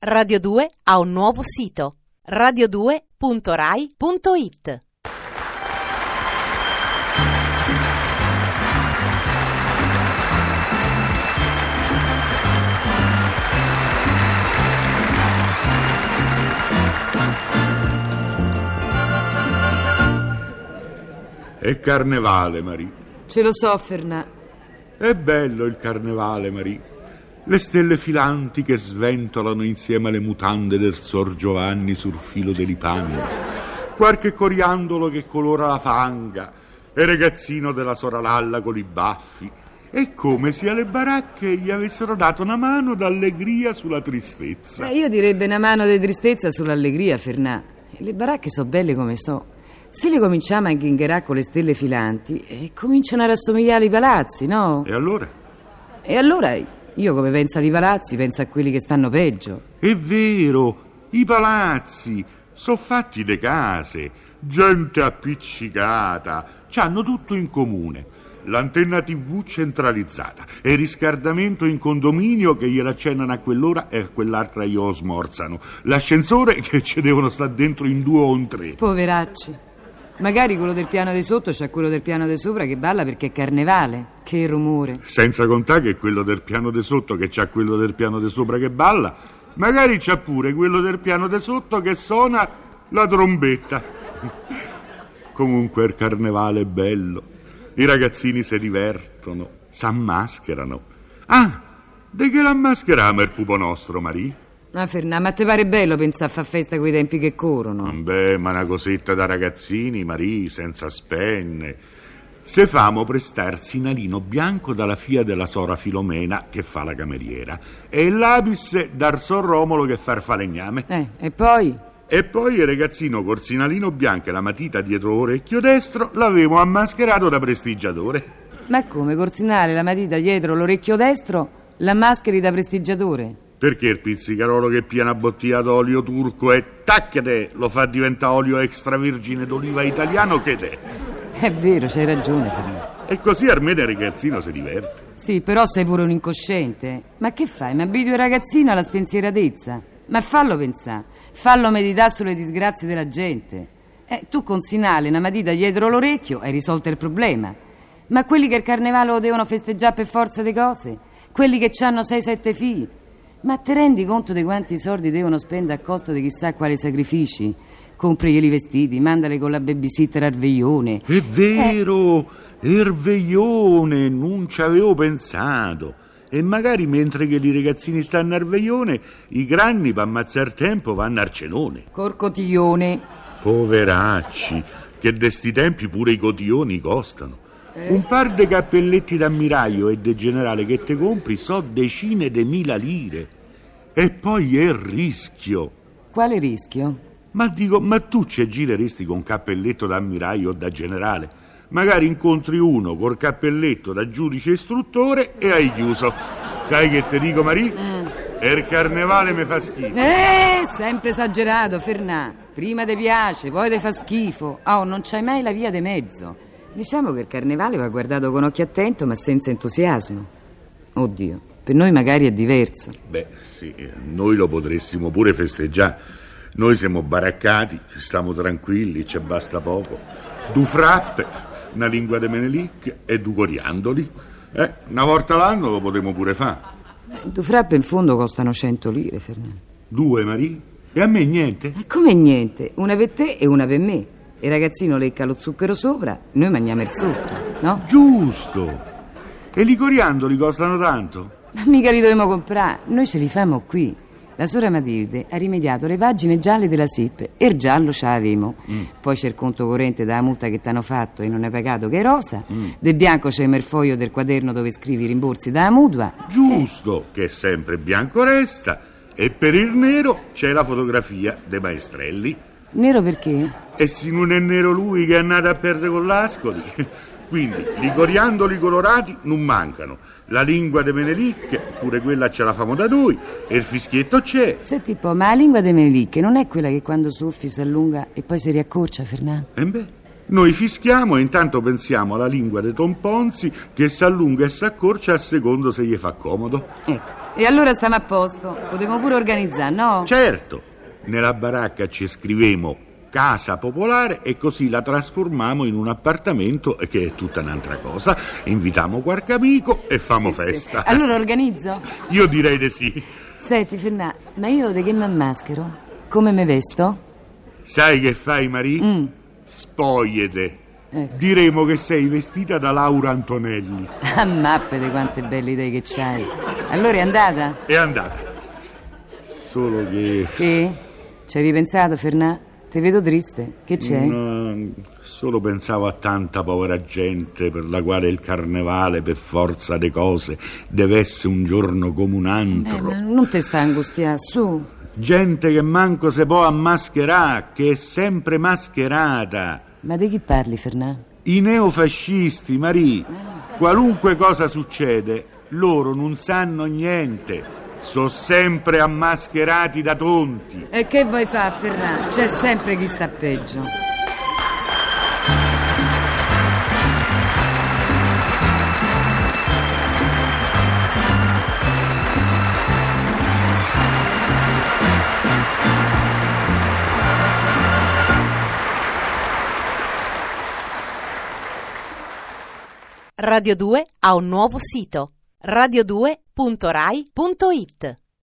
Radio 2 ha un nuovo sito radio2.rai.it È carnevale, Marie. Ce lo so, Fernà. È bello il carnevale, Marie. Le stelle filanti che sventolano insieme alle mutande del Sor Giovanni sul filo dei panni. Qualche coriandolo che colora la fanga. E ragazzino della sora Lalla con i baffi. È come se alle baracche gli avessero dato una mano d'allegria sulla tristezza. Eh, io direbbe una mano di tristezza sull'allegria, Fernà. Le baracche so belle come so. Se le cominciamo a inghingerà con le stelle filanti, eh, cominciano a rassomigliare i palazzi, no? E allora? E allora io come penso ai palazzi, penso a quelli che stanno peggio. È vero, i palazzi sono fatti de case, gente appiccicata, hanno tutto in comune. L'antenna TV centralizzata e il riscaldamento in condominio che gliela accennano a quell'ora e a quell'altra glielo smorzano. L'ascensore che ci devono stare dentro in due o in tre. Poveracci. Magari quello del piano di sotto c'ha quello del piano di sopra che balla perché è carnevale. Che rumore. Senza contare che quello del piano di sotto che c'ha quello del piano di sopra che balla, magari c'ha pure quello del piano di sotto che suona la trombetta. Comunque il carnevale è bello. I ragazzini si divertono, s'ammascherano. Ah, di che l'ammascheriamo il pupo nostro, Marie? Ah, Fernà, ma ti pare bello pensare a far festa quei tempi che corrono? Beh, ma una cosetta da ragazzini, Marie, senza spenne. Se famo prestarsi nalino bianco dalla figlia della sora Filomena, che fa la cameriera, e lapis dal sor Romolo che fa il falegname. Eh, e poi? E poi il ragazzino col sinalino bianco e la matita dietro l'orecchio destro l'avevo ammascherato da prestigiatore. Ma come, corsinale, la matita dietro l'orecchio destro, la mascheri da prestigiatore? Perché il pizzicarolo che piena bottiglia d'olio turco e taccate lo fa diventare olio extravergine d'oliva italiano che è? È vero, c'hai ragione, Fernando. E così almeno il ragazzino si diverte. Sì, però sei pure un incosciente. Ma che fai? Mi abitui il ragazzino alla spensieratezza. Ma fallo pensare, fallo meditare sulle disgrazie della gente. Eh, tu con Sinale una matita dietro l'orecchio hai risolto il problema. Ma quelli che il carnevale lo devono festeggiare per forza di cose? Quelli che hanno 6-7 figli? Ma ti rendi conto di quanti soldi devono spendere a costo di chissà quali sacrifici? Compriglieli i vestiti, mandali con la babysitter al veglione. È vero, eh. il veglione, non ci avevo pensato. E magari mentre che i ragazzini stanno al veglione, i granni per ammazzare tempo vanno al cenone. Corcotiglione. Poveracci, che de sti tempi pure i cotilloni costano. Eh? Un par di cappelletti d'ammiraglio e de generale che te compri so decine di mila lire. E poi è rischio. Quale rischio? Ma dico, ma tu ci gireresti con cappelletto d'ammiraglio o da generale? Magari incontri uno col cappelletto da giudice istruttore e hai chiuso. Sai che te dico, Marie? Mm. Il carnevale mi fa schifo. Eh, sempre esagerato, Fernà. Prima ti piace, poi ti fa schifo. Oh, non c'hai mai la via di mezzo. Diciamo che il carnevale va guardato con occhio attento ma senza entusiasmo. Oddio, per noi magari è diverso. Beh, sì, noi lo potressimo pure festeggiare. Noi siamo baraccati, stiamo tranquilli, ci basta poco. Du frappe, una lingua de Menelik e du coriandoli. Eh, una volta l'anno lo potremo pure fare. Du frappe in fondo costano 100 lire, Fernando. Due, Marie? E a me niente? E come niente? Una per te e una per me. Il ragazzino lecca lo zucchero sopra, noi mangiamo il sotto, no? Giusto! E i coriandoli costano tanto? Ma mica li dobbiamo comprare, noi ce li famo qui. La sora Matilde ha rimediato le pagine gialle della SIP e il giallo ce l'avemo. Mm. Poi c'è il conto corrente della multa che ti hanno fatto e non hai pagato che è rosa. Mm. Del bianco c'è il foglio del quaderno dove scrivi i rimborsi dalla mutua. Giusto, eh. che è sempre bianco resta. E per il nero c'è la fotografia dei maestrelli. Nero perché? E se non è nero lui che è nato a perdere con l'ascoli. Quindi, i coriandoli colorati non mancano. La lingua de Menelicche, pure quella ce la famo da noi, e il fischietto c'è. Senti un po', ma la lingua de Menelicche non è quella che quando soffi si allunga e poi si riaccorcia, Fernando? E beh, Noi fischiamo e intanto pensiamo alla lingua di Tom Ponzi che si allunga e si accorcia a secondo se gli fa comodo. Ecco. E allora stiamo a posto. Potremmo pure organizzare, no? Certo, nella baracca ci scrivemo casa popolare e così la trasformiamo in un appartamento che è tutta un'altra cosa. Invitiamo qualche amico e famo Sì, festa. sì. Allora organizzo. Io direi di sì. Senti, Fernà, ma io di che mi ammaschero? Come mi vesto? Sai che fai, Marie? Mm. Spogliete. Ecco. Diremo che sei vestita da Laura Antonelli. Ah, mappete quante belle idee che c'hai. Allora è andata? È andata. Solo che... Che? Ci hai ripensato, Fernà? Ti vedo triste. Che c'è? No, solo pensavo a tanta povera gente per la quale il carnevale, per forza de cose, deve essere un giorno come un altro. ma non ti sta angustiando, su. Gente che manco se può ammascherà, che è sempre mascherata. Ma di chi parli, Fernà? I neofascisti, Marie, qualunque cosa succede, loro non sanno niente. Sono sempre ammascherati da tonti. E che vuoi fare, Fernà? C'è sempre chi sta peggio. Radio 2 ha un nuovo sito radio2.rai.it